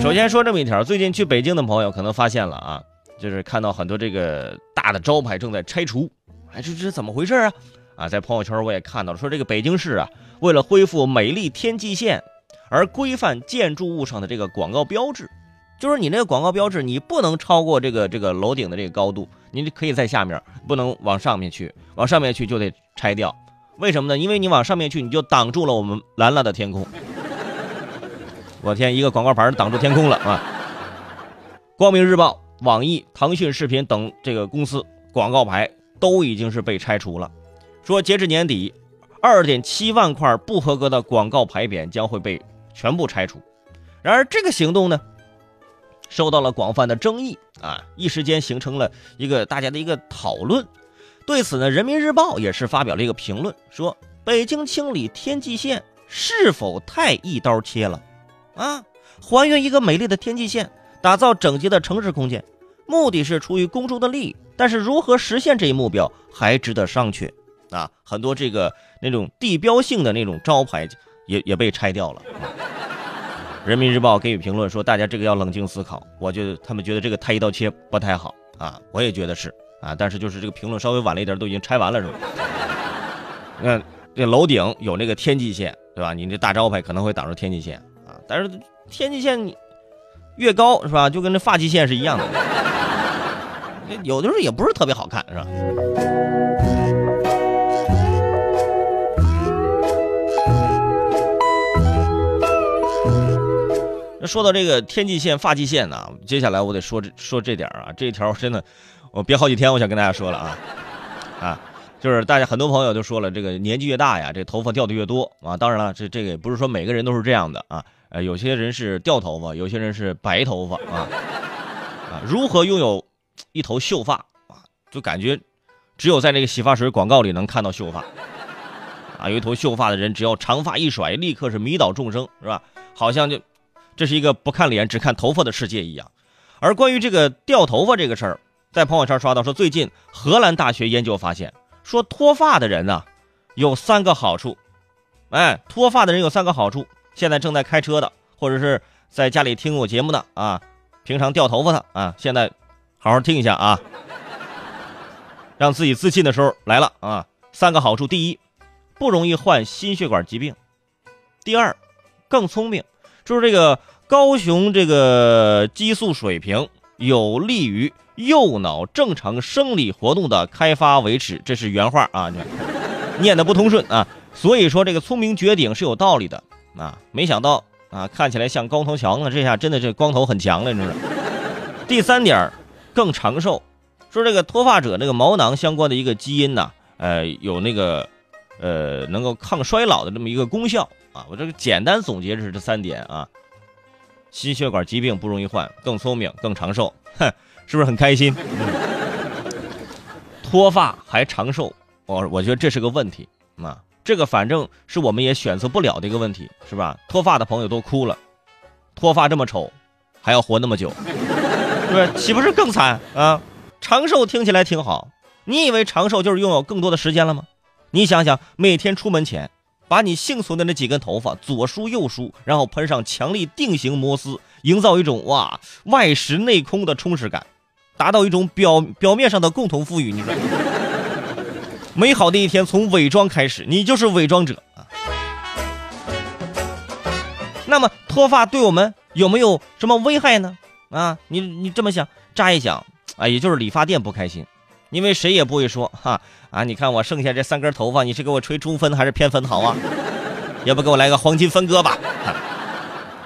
首先说这么一条，最近去北京的朋友可能发现了啊，就是看到很多这个大的招牌正在拆除，哎，这这怎么回事啊？啊，在朋友圈我也看到了，说这个北京市啊，为了恢复美丽天际线，而规范建筑物上的这个广告标志，就是你那个广告标志，你不能超过这个这个楼顶的这个高度，你可以在下面，不能往上面去，往上面去就得拆掉。为什么呢？因为你往上面去，你就挡住了我们蓝蓝的天空。我天，一个广告牌挡住天空了啊！光明日报、网易、腾讯视频等这个公司广告牌都已经是被拆除了。说截至年底，二点七万块不合格的广告牌匾将会被全部拆除。然而，这个行动呢，受到了广泛的争议啊，一时间形成了一个大家的一个讨论。对此呢，人民日报也是发表了一个评论，说北京清理天际线是否太一刀切了？啊，还原一个美丽的天际线，打造整洁的城市空间，目的是出于公众的利益，但是如何实现这一目标还值得商榷。啊，很多这个那种地标性的那种招牌也也被拆掉了。人民日报给予评论说，大家这个要冷静思考。我觉得他们觉得这个太一刀切不太好啊，我也觉得是啊，但是就是这个评论稍微晚了一点，都已经拆完了是吧？那这楼顶有那个天际线，对吧？你这大招牌可能会挡住天际线。但是天际线越高是吧，就跟那发际线是一样的，有的时候也不是特别好看，是吧？那说到这个天际线、发际线呢，接下来我得说这说这点啊，这一条真的我憋好几天，我想跟大家说了啊啊。就是大家很多朋友就说了，这个年纪越大呀，这头发掉的越多啊。当然了，这这个也不是说每个人都是这样的啊。呃，有些人是掉头发，有些人是白头发啊。啊，如何拥有一头秀发啊？就感觉只有在那个洗发水广告里能看到秀发啊。有一头秀发的人，只要长发一甩，立刻是迷倒众生，是吧？好像就这是一个不看脸只看头发的世界一样。而关于这个掉头发这个事儿，在朋友圈刷到说，最近荷兰大学研究发现。说脱发的人呢，有三个好处，哎，脱发的人有三个好处。现在正在开车的，或者是在家里听我节目的啊，平常掉头发的啊，现在好好听一下啊，让自己自信的时候来了啊。三个好处：第一，不容易患心血管疾病；第二，更聪明，就是这个高雄这个激素水平有利于。右脑正常生理活动的开发维持，这是原话啊，念的不通顺啊。所以说这个聪明绝顶是有道理的啊。没想到啊，看起来像光头强啊，这下真的这光头很强了，你知道。第三点，更长寿，说这个脱发者那个毛囊相关的一个基因呢，呃，有那个呃能够抗衰老的这么一个功效啊。我这个简单总结是这三点啊：心血管疾病不容易患，更聪明，更长寿，哼。是不是很开心？脱发还长寿，我我觉得这是个问题啊！这个反正是我们也选择不了的一个问题，是吧？脱发的朋友都哭了，脱发这么丑，还要活那么久，是不是？岂不是更惨啊？长寿听起来挺好，你以为长寿就是拥有更多的时间了吗？你想想，每天出门前，把你幸存的那几根头发左梳右梳，然后喷上强力定型摩丝，营造一种哇外实内空的充实感。达到一种表表面上的共同富裕，你说，美好的一天从伪装开始，你就是伪装者啊。那么脱发对我们有没有什么危害呢？啊，你你这么想，乍一想啊，也就是理发店不开心，因为谁也不会说哈啊，你看我剩下这三根头发，你是给我吹中分还是偏分好啊？要不给我来个黄金分割吧？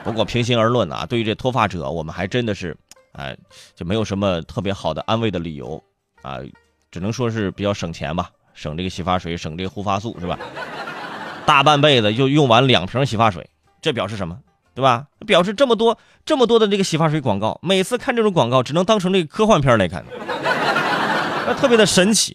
不过平心而论啊，对于这脱发者，我们还真的是。哎，就没有什么特别好的安慰的理由，啊，只能说是比较省钱吧，省这个洗发水，省这个护发素，是吧？大半辈子就用完两瓶洗发水，这表示什么？对吧？表示这么多这么多的这个洗发水广告，每次看这种广告，只能当成这个科幻片来看，那特别的神奇